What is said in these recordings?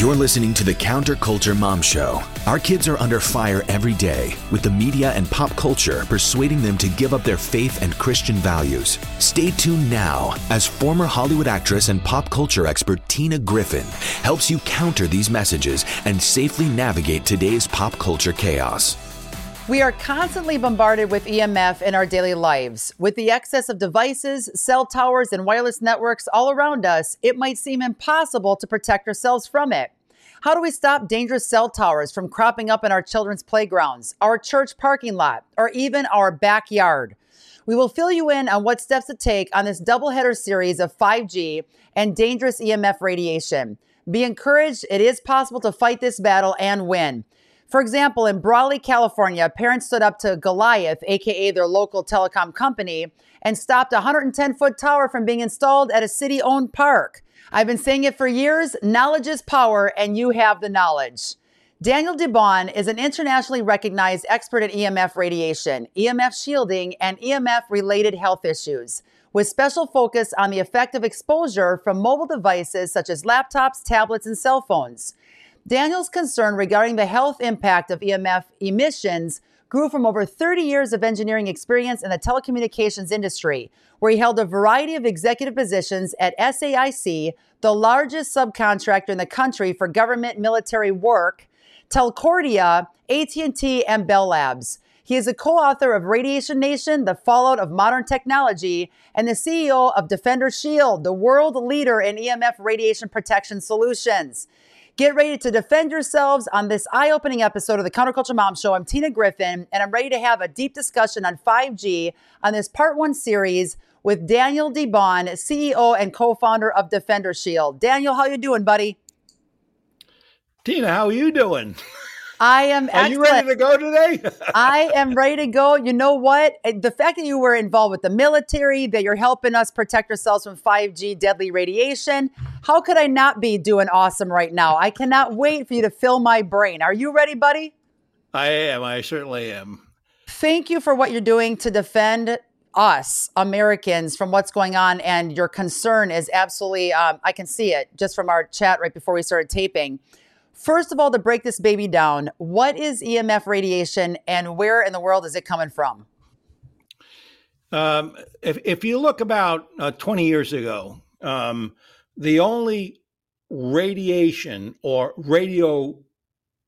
You're listening to the Counterculture Mom Show. Our kids are under fire every day, with the media and pop culture persuading them to give up their faith and Christian values. Stay tuned now as former Hollywood actress and pop culture expert Tina Griffin helps you counter these messages and safely navigate today's pop culture chaos. We are constantly bombarded with EMF in our daily lives. With the excess of devices, cell towers, and wireless networks all around us, it might seem impossible to protect ourselves from it. How do we stop dangerous cell towers from cropping up in our children's playgrounds, our church parking lot, or even our backyard? We will fill you in on what steps to take on this doubleheader series of 5G and dangerous EMF radiation. Be encouraged, it is possible to fight this battle and win. For example, in Brawley, California, parents stood up to Goliath, aka their local telecom company, and stopped a 110 foot tower from being installed at a city owned park. I've been saying it for years knowledge is power, and you have the knowledge. Daniel DeBaun is an internationally recognized expert in EMF radiation, EMF shielding, and EMF related health issues, with special focus on the effect of exposure from mobile devices such as laptops, tablets, and cell phones. Daniel's concern regarding the health impact of EMF emissions grew from over 30 years of engineering experience in the telecommunications industry, where he held a variety of executive positions at SAIC, the largest subcontractor in the country for government military work, Telcordia, AT&T, and Bell Labs. He is a co-author of Radiation Nation: The Fallout of Modern Technology and the CEO of Defender Shield, the world leader in EMF radiation protection solutions. Get ready to defend yourselves on this eye opening episode of the Counterculture Mom Show. I'm Tina Griffin, and I'm ready to have a deep discussion on 5G on this part one series with Daniel DeBaun, CEO and co founder of Defender Shield. Daniel, how you doing, buddy? Tina, how are you doing? I am. Are excellent. you ready to go today? I am ready to go. You know what? The fact that you were involved with the military, that you're helping us protect ourselves from 5G deadly radiation, how could I not be doing awesome right now? I cannot wait for you to fill my brain. Are you ready, buddy? I am. I certainly am. Thank you for what you're doing to defend us Americans from what's going on. And your concern is absolutely, um, I can see it just from our chat right before we started taping. First of all, to break this baby down, what is EMF radiation and where in the world is it coming from? Um, if, if you look about uh, 20 years ago, um, the only radiation or radio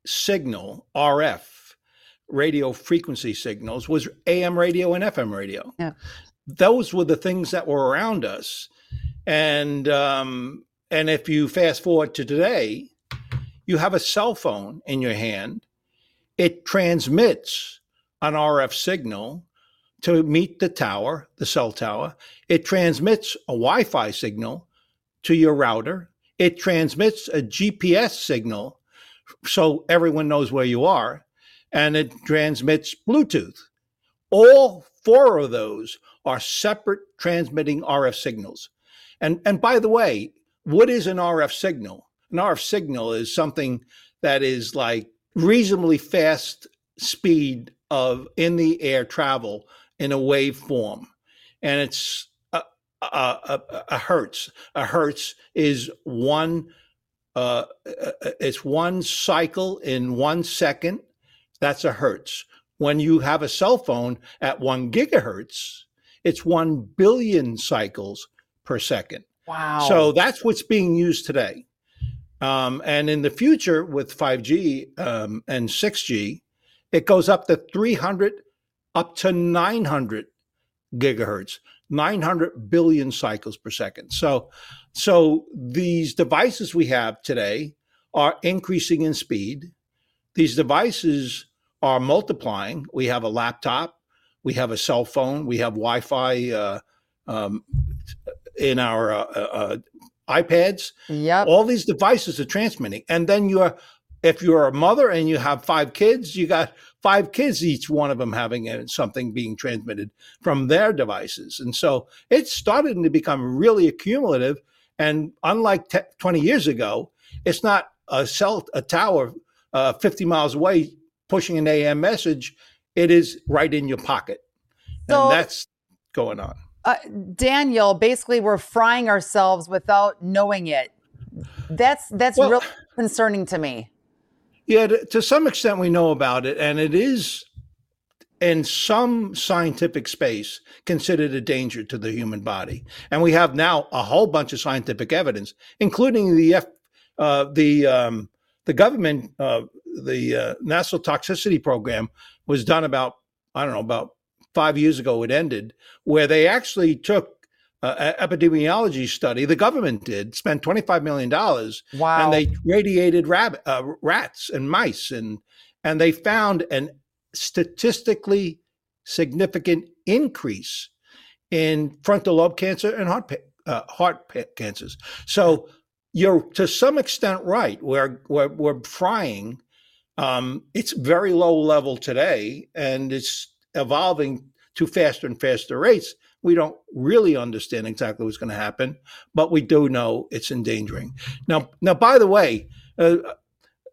signal, RF, radio frequency signals, was AM radio and FM radio. Yeah. Those were the things that were around us. And um, and if you fast forward to today, you have a cell phone in your hand, it transmits an RF signal to meet the tower, the cell tower. It transmits a Wi Fi signal to your router. It transmits a GPS signal so everyone knows where you are. And it transmits Bluetooth. All four of those are separate transmitting RF signals. And, and by the way, what is an RF signal? An RF signal is something that is like reasonably fast speed of in the air travel in a wave form, and it's a, a, a, a hertz. A hertz is one. Uh, it's one cycle in one second. That's a hertz. When you have a cell phone at one gigahertz, it's one billion cycles per second. Wow. So that's what's being used today. Um, and in the future, with 5G um, and 6G, it goes up to 300 up to 900 gigahertz, 900 billion cycles per second. So, so these devices we have today are increasing in speed. These devices are multiplying. We have a laptop, we have a cell phone, we have Wi-Fi uh, um, in our uh, uh, iPads. Yep. All these devices are transmitting. And then you're, if you're a mother and you have five kids, you got five kids, each one of them having something being transmitted from their devices. And so it's starting to become really accumulative. And unlike te- 20 years ago, it's not a cell, a tower uh, 50 miles away pushing an AM message. It is right in your pocket. So, and that's going on. Uh, Daniel, basically, we're frying ourselves without knowing it. That's that's Well, real. concerning to me. Yeah, to, to some extent we know about it, and it is in some scientific space considered a danger to the human body. And we have now a whole bunch of scientific evidence, including the F, uh, the um, the government, uh, the uh, National Toxicity Program was done about I don't know about five years ago. It ended where they actually took uh, epidemiology study the government did spent 25 million dollars wow. and they radiated rabbit, uh, rats and mice and and they found an statistically significant increase in frontal lobe cancer and heart uh, heart cancers. So you're to some extent right. We're we're, we're frying. Um, it's very low level today, and it's evolving to faster and faster rates. We don't really understand exactly what's going to happen, but we do know it's endangering. Now, now, by the way, uh,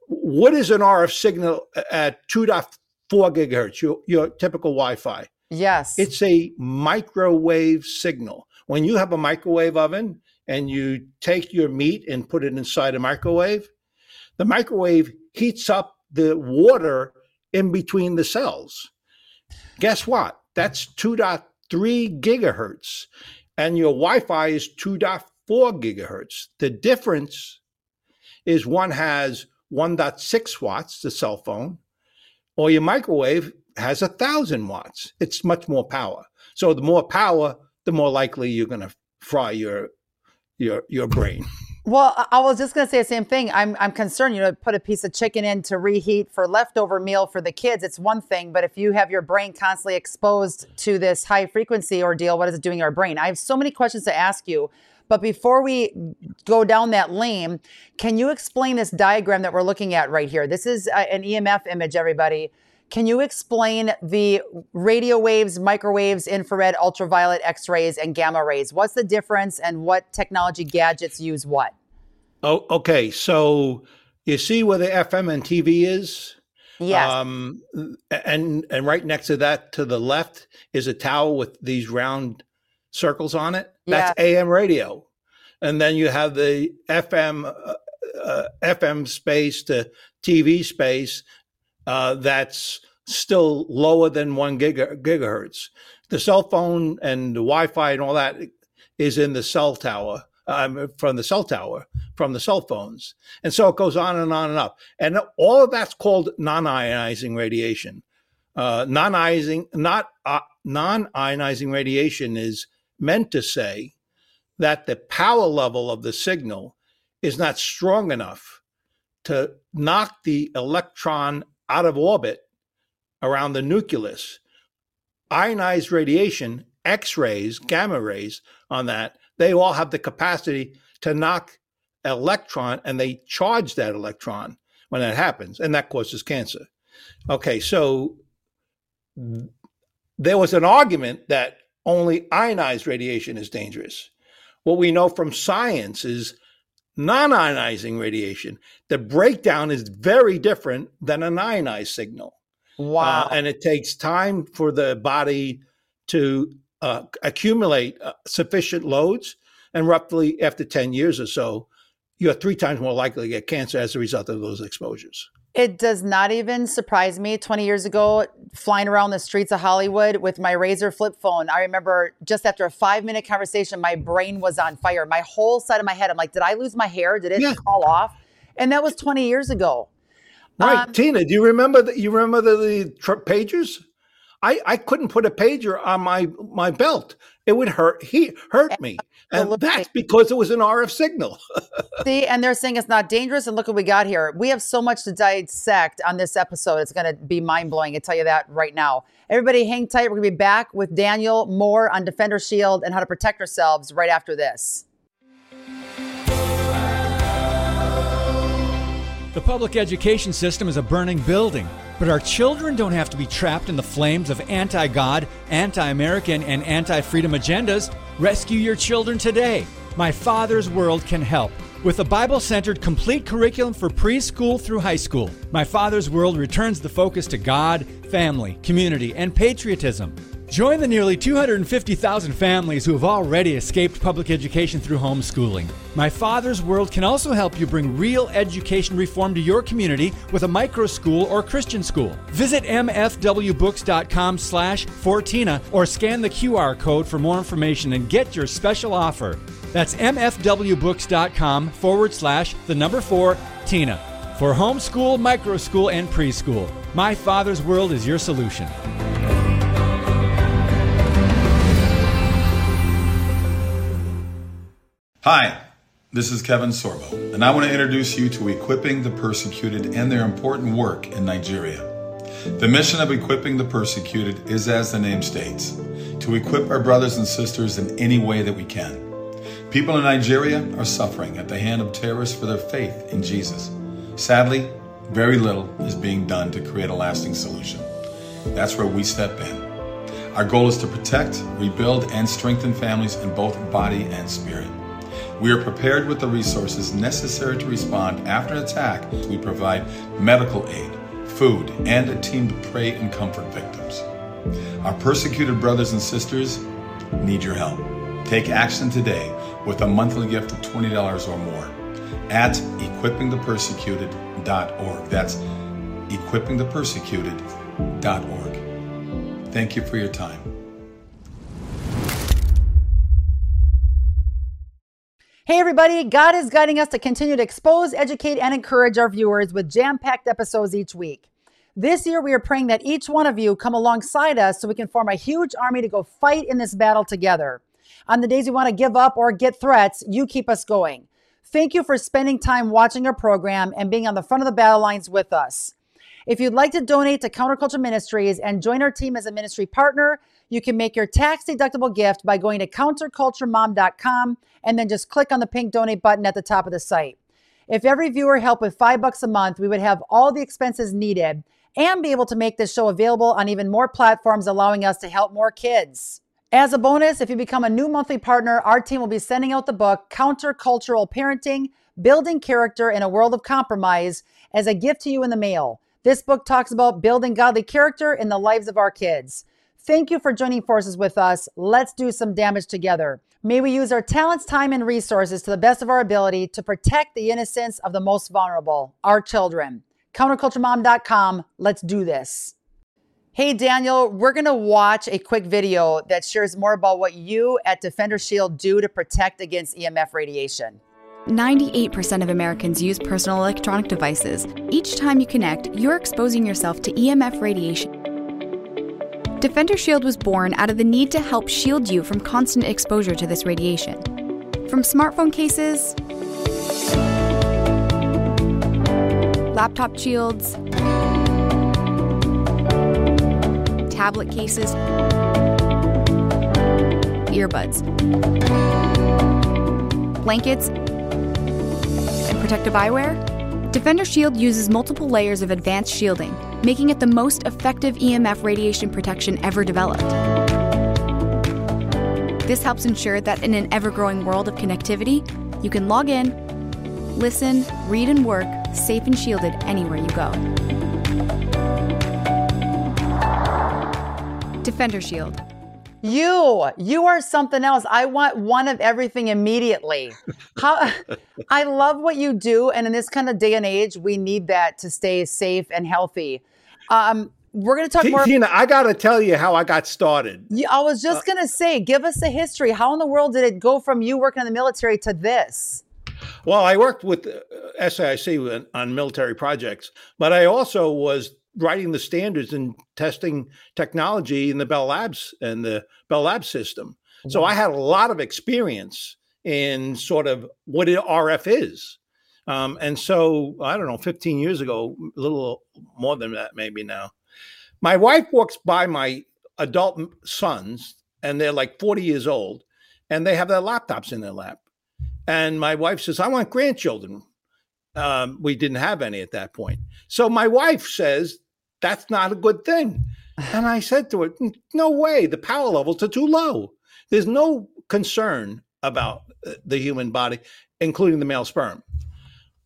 what is an RF signal at 2.4 gigahertz, your, your typical Wi Fi? Yes. It's a microwave signal. When you have a microwave oven and you take your meat and put it inside a microwave, the microwave heats up the water in between the cells. Guess what? That's 2.3 gigahertz. And your Wi Fi is 2.4 gigahertz. The difference is one has 1.6 watts, the cell phone, or your microwave has a thousand watts. It's much more power. So the more power, the more likely you're going to fry your your your brain. Well, I was just going to say the same thing. I'm I'm concerned. You know, put a piece of chicken in to reheat for leftover meal for the kids. It's one thing, but if you have your brain constantly exposed to this high frequency ordeal, what is it doing to our brain? I have so many questions to ask you. But before we go down that lane, can you explain this diagram that we're looking at right here? This is uh, an EMF image, everybody. Can you explain the radio waves, microwaves, infrared, ultraviolet, X rays, and gamma rays? What's the difference and what technology gadgets use what? Oh, okay. So you see where the FM and TV is? Yes. Um, and and right next to that, to the left, is a tower with these round circles on it. That's. AM radio. And then you have the FM uh, uh, FM space to TV space uh, that's still lower than one giga, gigahertz. The cell phone and the Wi-Fi and all that is in the cell tower um, from the cell tower from the cell phones, and so it goes on and on and up. And all of that's called non-ionizing radiation. Uh, non-ionizing, not uh, non-ionizing radiation is meant to say that the power level of the signal is not strong enough to knock the electron out of orbit around the nucleus. Ionized radiation, X rays, gamma rays on that, they all have the capacity to knock electron and they charge that electron when that happens, and that causes cancer. Okay, so there was an argument that only ionized radiation is dangerous. What we know from science is non ionizing radiation. The breakdown is very different than an ionized signal. Wow. Uh, and it takes time for the body to uh, accumulate uh, sufficient loads. And roughly after 10 years or so, you're three times more likely to get cancer as a result of those exposures. It does not even surprise me. 20 years ago, flying around the streets of Hollywood with my Razr flip phone, I remember just after a five minute conversation, my brain was on fire. My whole side of my head, I'm like, did I lose my hair? Did it yeah. fall off? And that was 20 years ago. Right, um, Tina. Do you remember that? You remember the, the tr- pagers? I, I couldn't put a pager on my my belt. It would hurt he hurt me, and that's because it was an RF signal. See, and they're saying it's not dangerous. And look what we got here. We have so much to dissect on this episode. It's going to be mind blowing. I tell you that right now. Everybody, hang tight. We're going to be back with Daniel Moore on Defender Shield and how to protect ourselves right after this. The public education system is a burning building, but our children don't have to be trapped in the flames of anti God, anti American, and anti freedom agendas. Rescue your children today. My Father's World can help. With a Bible centered complete curriculum for preschool through high school, My Father's World returns the focus to God, family, community, and patriotism. Join the nearly 250,000 families who have already escaped public education through homeschooling. My Father's World can also help you bring real education reform to your community with a micro school or Christian school. Visit mfwbooks.com slash Fortina or scan the QR code for more information and get your special offer. That's mfwbooks.com forward slash the number four Tina. For homeschool, micro school, and preschool, My Father's World is your solution. Hi, this is Kevin Sorbo, and I want to introduce you to Equipping the Persecuted and their important work in Nigeria. The mission of Equipping the Persecuted is, as the name states, to equip our brothers and sisters in any way that we can. People in Nigeria are suffering at the hand of terrorists for their faith in Jesus. Sadly, very little is being done to create a lasting solution. That's where we step in. Our goal is to protect, rebuild, and strengthen families in both body and spirit. We are prepared with the resources necessary to respond after an attack. We provide medical aid, food, and a team to pray and comfort victims. Our persecuted brothers and sisters need your help. Take action today with a monthly gift of $20 or more at equippingthepersecuted.org. That's equippingthepersecuted.org. Thank you for your time. Hey, everybody, God is guiding us to continue to expose, educate, and encourage our viewers with jam packed episodes each week. This year, we are praying that each one of you come alongside us so we can form a huge army to go fight in this battle together. On the days we want to give up or get threats, you keep us going. Thank you for spending time watching our program and being on the front of the battle lines with us. If you'd like to donate to Counterculture Ministries and join our team as a ministry partner, you can make your tax deductible gift by going to counterculturemom.com and then just click on the pink donate button at the top of the site. If every viewer helped with five bucks a month, we would have all the expenses needed and be able to make this show available on even more platforms, allowing us to help more kids. As a bonus, if you become a new monthly partner, our team will be sending out the book Countercultural Parenting Building Character in a World of Compromise as a gift to you in the mail. This book talks about building godly character in the lives of our kids. Thank you for joining forces with us. Let's do some damage together. May we use our talents, time, and resources to the best of our ability to protect the innocence of the most vulnerable, our children. Counterculturemom.com. Let's do this. Hey, Daniel, we're going to watch a quick video that shares more about what you at Defender Shield do to protect against EMF radiation. 98% of Americans use personal electronic devices. Each time you connect, you're exposing yourself to EMF radiation. Defender Shield was born out of the need to help shield you from constant exposure to this radiation. From smartphone cases, laptop shields, tablet cases, earbuds, blankets, and protective eyewear, Defender Shield uses multiple layers of advanced shielding, making it the most effective EMF radiation protection ever developed. This helps ensure that in an ever growing world of connectivity, you can log in, listen, read, and work safe and shielded anywhere you go. Defender Shield. You, you are something else. I want one of everything immediately. How I love what you do, and in this kind of day and age, we need that to stay safe and healthy. Um, we're going to talk T- more. Tina, I got to tell you how I got started. Yeah, I was just going to say, give us a history. How in the world did it go from you working in the military to this? Well, I worked with uh, SAIC on military projects, but I also was writing the standards and testing technology in the Bell Labs and the Bell Lab system. So I had a lot of experience in sort of what RF is. Um, and so I don't know, 15 years ago, a little more than that, maybe now. My wife walks by my adult sons, and they're like 40 years old, and they have their laptops in their lap. And my wife says, I want grandchildren. Um, we didn't have any at that point. So my wife says, That's not a good thing. And I said to her, No way. The power levels are too low. There's no concern about uh, the human body, including the male sperm.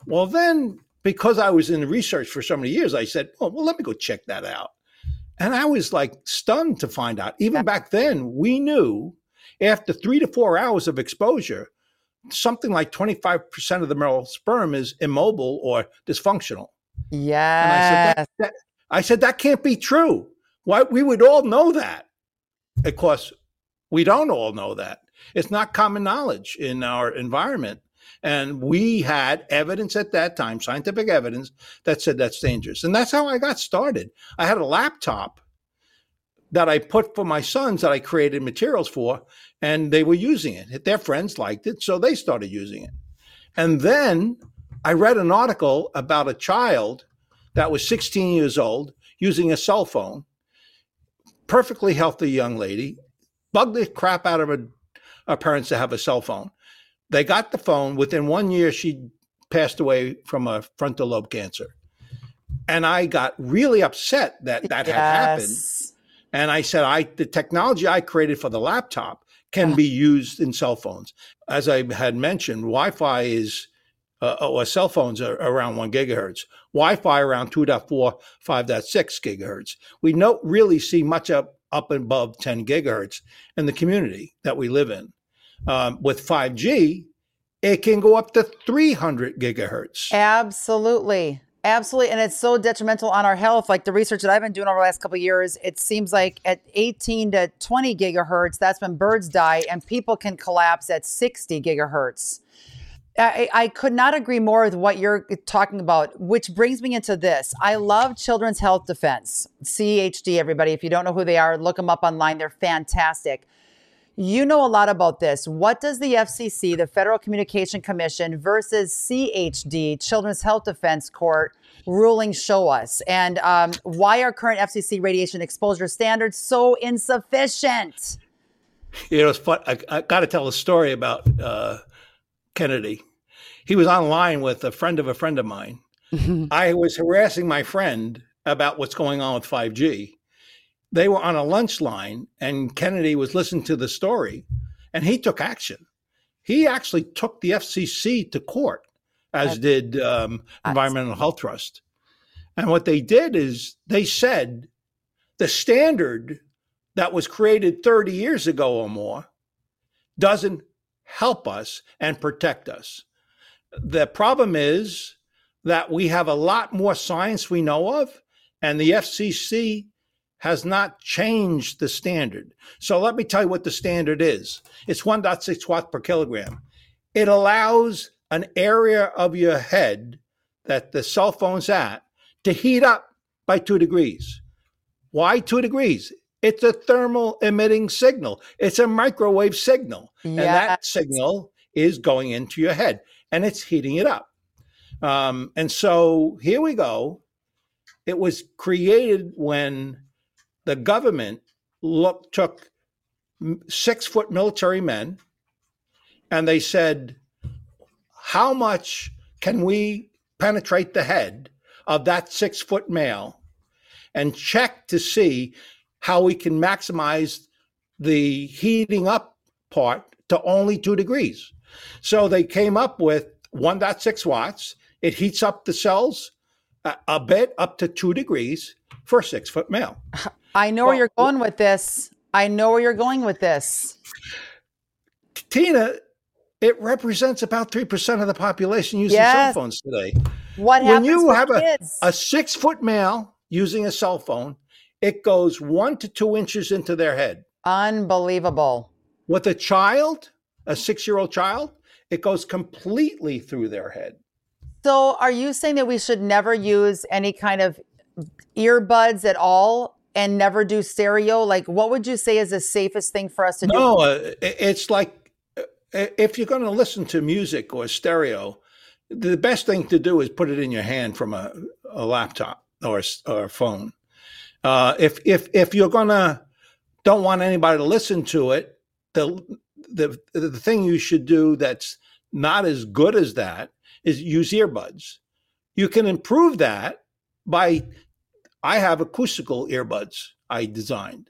Well, then, because I was in research for so many years, I said, Oh, well, let me go check that out. And I was like stunned to find out. Even back then, we knew after three to four hours of exposure, something like 25% of the male sperm is immobile or dysfunctional. Yes. And I said, that, that, I said, that can't be true. Why we would all know that. Of course, we don't all know that. It's not common knowledge in our environment. And we had evidence at that time, scientific evidence, that said that's dangerous. And that's how I got started. I had a laptop that I put for my sons that I created materials for, and they were using it. Their friends liked it, so they started using it. And then I read an article about a child that was 16 years old using a cell phone, perfectly healthy young lady, bugged the crap out of her, her parents to have a cell phone. They got the phone. Within one year, she passed away from a frontal lobe cancer. And I got really upset that that yes. had happened. And I said, I the technology I created for the laptop can be used in cell phones. As I had mentioned, Wi-Fi is uh, or cell phones are around one gigahertz. Wi-Fi around 2.4, 5.6 gigahertz. We don't really see much up up and above 10 gigahertz in the community that we live in. Um, with 5G, it can go up to 300 gigahertz. Absolutely. Absolutely. And it's so detrimental on our health. Like the research that I've been doing over the last couple years, it seems like at 18 to 20 gigahertz, that's when birds die and people can collapse at 60 gigahertz. I, I, could not agree more with what you're talking about, which brings me into this. I love Children's Health Defense, CHD, everybody. If you don't know who they are, look them up online. They're fantastic. You know a lot about this. What does the FCC, the Federal Communication Commission, versus CHD, Children's Health Defense Court, ruling show us? And um, why are current FCC radiation exposure standards so insufficient? You know, it's fun. I, I got to tell a story about uh, Kennedy. He was online with a friend of a friend of mine. I was harassing my friend about what's going on with 5G they were on a lunch line and Kennedy was listening to the story and he took action. He actually took the FCC to court, as did um, Environmental Health Trust. And what they did is they said the standard that was created 30 years ago or more doesn't help us and protect us. The problem is that we have a lot more science we know of, and the FCC has not changed the standard. So let me tell you what the standard is it's 1.6 watts per kilogram. It allows an area of your head that the cell phone's at to heat up by two degrees. Why two degrees? It's a thermal emitting signal. It's a microwave signal. Yes. And that signal is going into your head and it's heating it up. Um, and so here we go. It was created when the government look, took six foot military men and they said, How much can we penetrate the head of that six foot male and check to see how we can maximize the heating up part to only two degrees? So they came up with 1.6 watts. It heats up the cells a, a bit up to two degrees for a six foot male. I know well, where you're going with this. I know where you're going with this. Tina, it represents about 3% of the population using yes. cell phones today. What when you have a, a six foot male using a cell phone, it goes one to two inches into their head. Unbelievable. With a child, a six year old child, it goes completely through their head. So, are you saying that we should never use any kind of earbuds at all and never do stereo? Like, what would you say is the safest thing for us to no, do? No, uh, it's like uh, if you're going to listen to music or stereo, the best thing to do is put it in your hand from a, a laptop or, or a phone. Uh, if if if you're gonna don't want anybody to listen to it, the the the thing you should do that's not as good as that is use earbuds. You can improve that by I have acoustical earbuds I designed.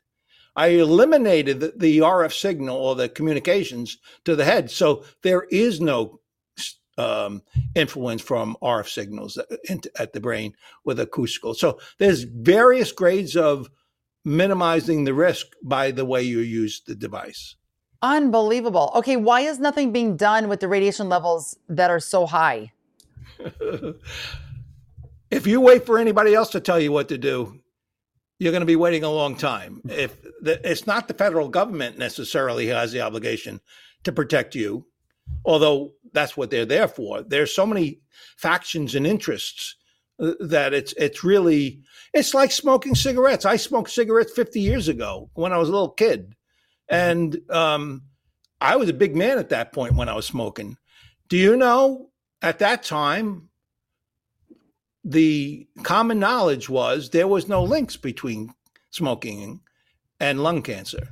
I eliminated the, the, RF signal or the communications to the head. So there is no um, influence from RF signals at, at the brain with acoustical. So there's various grades of minimizing the risk by the way you use the device. Unbelievable. Okay, why is nothing being done with the radiation levels that are so high? if you wait for anybody else to tell you what to do, you're going to be waiting a long time. If the, it's not the federal government necessarily has the obligation to protect you, although that's what they're there for. There's so many factions and interests uh, that it's it's really it's like smoking cigarettes. I smoked cigarettes 50 years ago when I was a little kid, and um, I was a big man at that point when I was smoking. Do you know at that time the common knowledge was there was no links between smoking and lung cancer.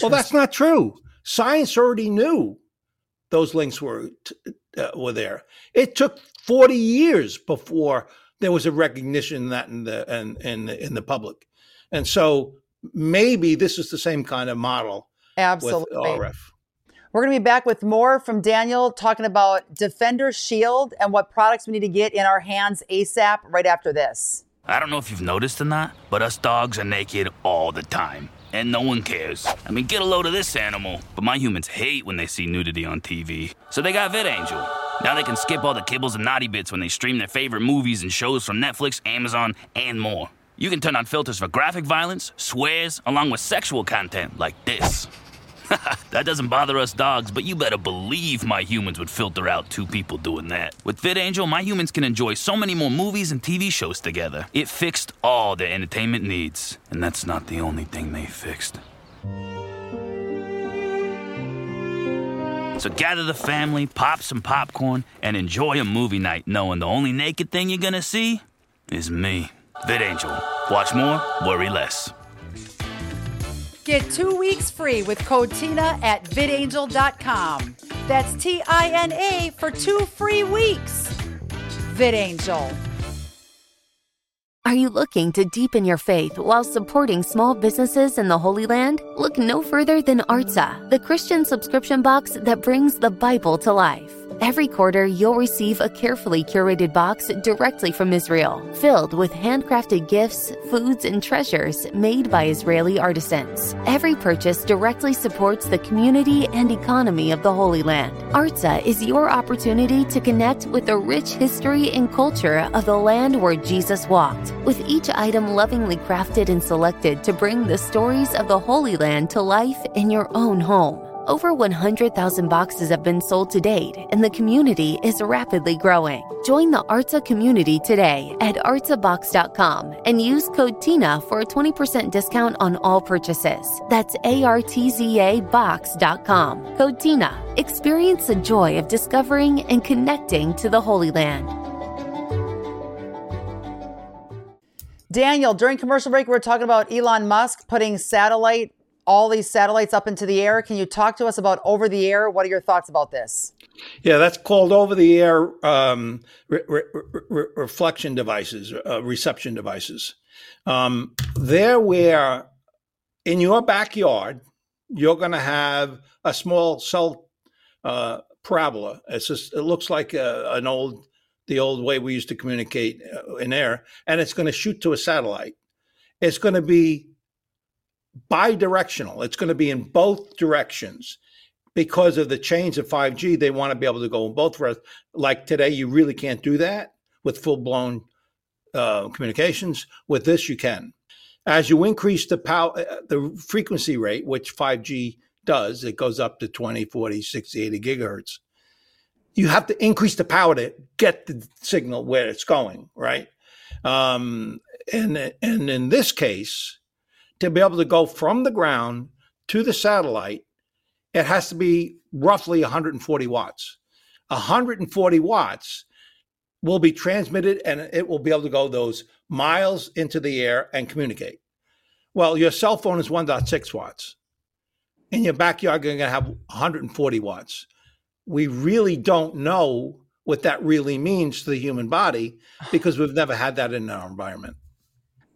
Well, that's not true. Science already knew those links were uh, were there. It took 40 years before there was a recognition that in the in, in in the public. And so maybe this is the same kind of model Absolutely. with RF. We're going to be back with more from Daniel talking about Defender Shield and what products we need to get in our hands ASAP right after this. I don't know if you've noticed or not, but us dogs are naked all the time. And no one cares. I mean, get a load of this animal. But my humans hate when they see nudity on TV. So they got VidAngel. Now they can skip all the kibbles and naughty bits when they stream their favorite movies and shows from Netflix, Amazon, and more. You can turn on filters for graphic violence, swears, along with sexual content like this. that doesn't bother us dogs, but you better believe my humans would filter out two people doing that. With VidAngel, my humans can enjoy so many more movies and TV shows together. It fixed all their entertainment needs, and that's not the only thing they fixed. So gather the family, pop some popcorn, and enjoy a movie night knowing the only naked thing you're gonna see is me. VidAngel. Watch more, worry less. Get two weeks free with code TINA at vidangel.com. That's T I N A for two free weeks. VidAngel. Are you looking to deepen your faith while supporting small businesses in the Holy Land? Look no further than Artza, the Christian subscription box that brings the Bible to life. Every quarter, you'll receive a carefully curated box directly from Israel, filled with handcrafted gifts, foods, and treasures made by Israeli artisans. Every purchase directly supports the community and economy of the Holy Land. Artza is your opportunity to connect with the rich history and culture of the land where Jesus walked, with each item lovingly crafted and selected to bring the stories of the Holy Land to life in your own home. Over 100,000 boxes have been sold to date, and the community is rapidly growing. Join the Artza community today at artzabox.com and use code TINA for a 20% discount on all purchases. That's A R T Z A box.com. Code TINA. Experience the joy of discovering and connecting to the Holy Land. Daniel, during commercial break, we're talking about Elon Musk putting satellite all these satellites up into the air. Can you talk to us about over the air? What are your thoughts about this? Yeah, that's called over the air um, re- re- re- reflection devices, uh, reception devices. Um, they're where in your backyard, you're going to have a small cell uh, parabola. Just, it looks like a, an old, the old way we used to communicate uh, in air, and it's going to shoot to a satellite. It's going to be bidirectional. It's going to be in both directions because of the change of 5G. They want to be able to go in both. Ways like today, you really can't do that with full blown uh, communications. With this, you can. As you increase the power, uh, the frequency rate, which 5G does, it goes up to 20, 40, 60, 80 gigahertz. You have to increase the power to get the signal where it's going, right? Um, and and in this case, to be able to go from the ground to the satellite, it has to be roughly 140 watts. 140 watts will be transmitted and it will be able to go those miles into the air and communicate. Well, your cell phone is 1.6 watts. In your backyard, you're going to have 140 watts. We really don't know what that really means to the human body because we've never had that in our environment.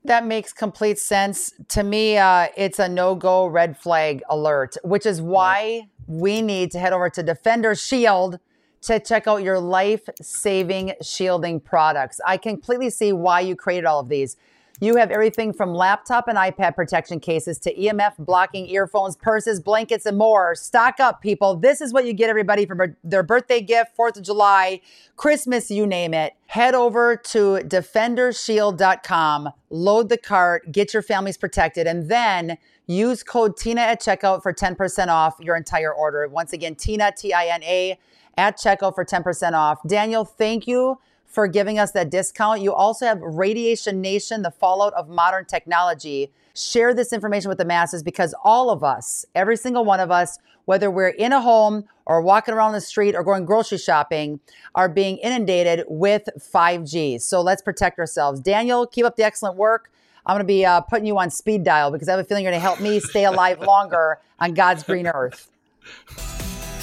That makes complete sense. To me, uh, it's a no go red flag alert, which is why we need to head over to Defender Shield to check out your life saving shielding products. I completely see why you created all of these. You have everything from laptop and iPad protection cases to EMF blocking earphones, purses, blankets, and more. Stock up, people. This is what you get everybody for their birthday gift, 4th of July, Christmas, you name it. Head over to defendershield.com, load the cart, get your families protected, and then use code TINA at checkout for 10% off your entire order. Once again, TINA, T I N A, at checkout for 10% off. Daniel, thank you for giving us that discount. You also have Radiation Nation, the fallout of modern technology. Share this information with the masses because all of us, every single one of us, whether we're in a home or walking around the street or going grocery shopping, are being inundated with 5G. So let's protect ourselves. Daniel, keep up the excellent work. I'm going to be uh, putting you on speed dial because I have a feeling you're going to help me stay alive longer on God's green earth.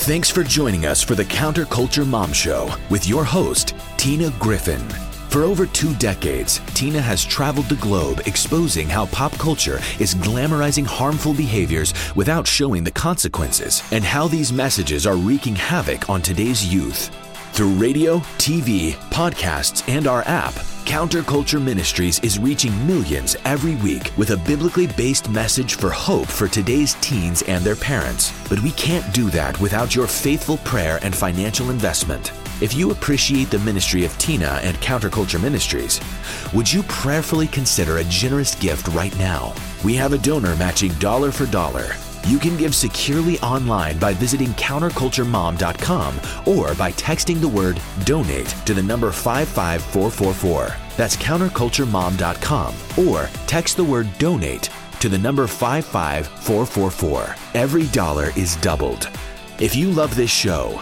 Thanks for joining us for the Counterculture Mom Show with your host, Tina Griffin. For over two decades, Tina has traveled the globe exposing how pop culture is glamorizing harmful behaviors without showing the consequences, and how these messages are wreaking havoc on today's youth. Through radio, TV, podcasts, and our app, Counterculture Ministries is reaching millions every week with a biblically based message for hope for today's teens and their parents. But we can't do that without your faithful prayer and financial investment. If you appreciate the ministry of Tina and Counterculture Ministries, would you prayerfully consider a generous gift right now? We have a donor matching dollar for dollar. You can give securely online by visiting counterculturemom.com or by texting the word donate to the number 55444. That's counterculturemom.com or text the word donate to the number 55444. Every dollar is doubled. If you love this show,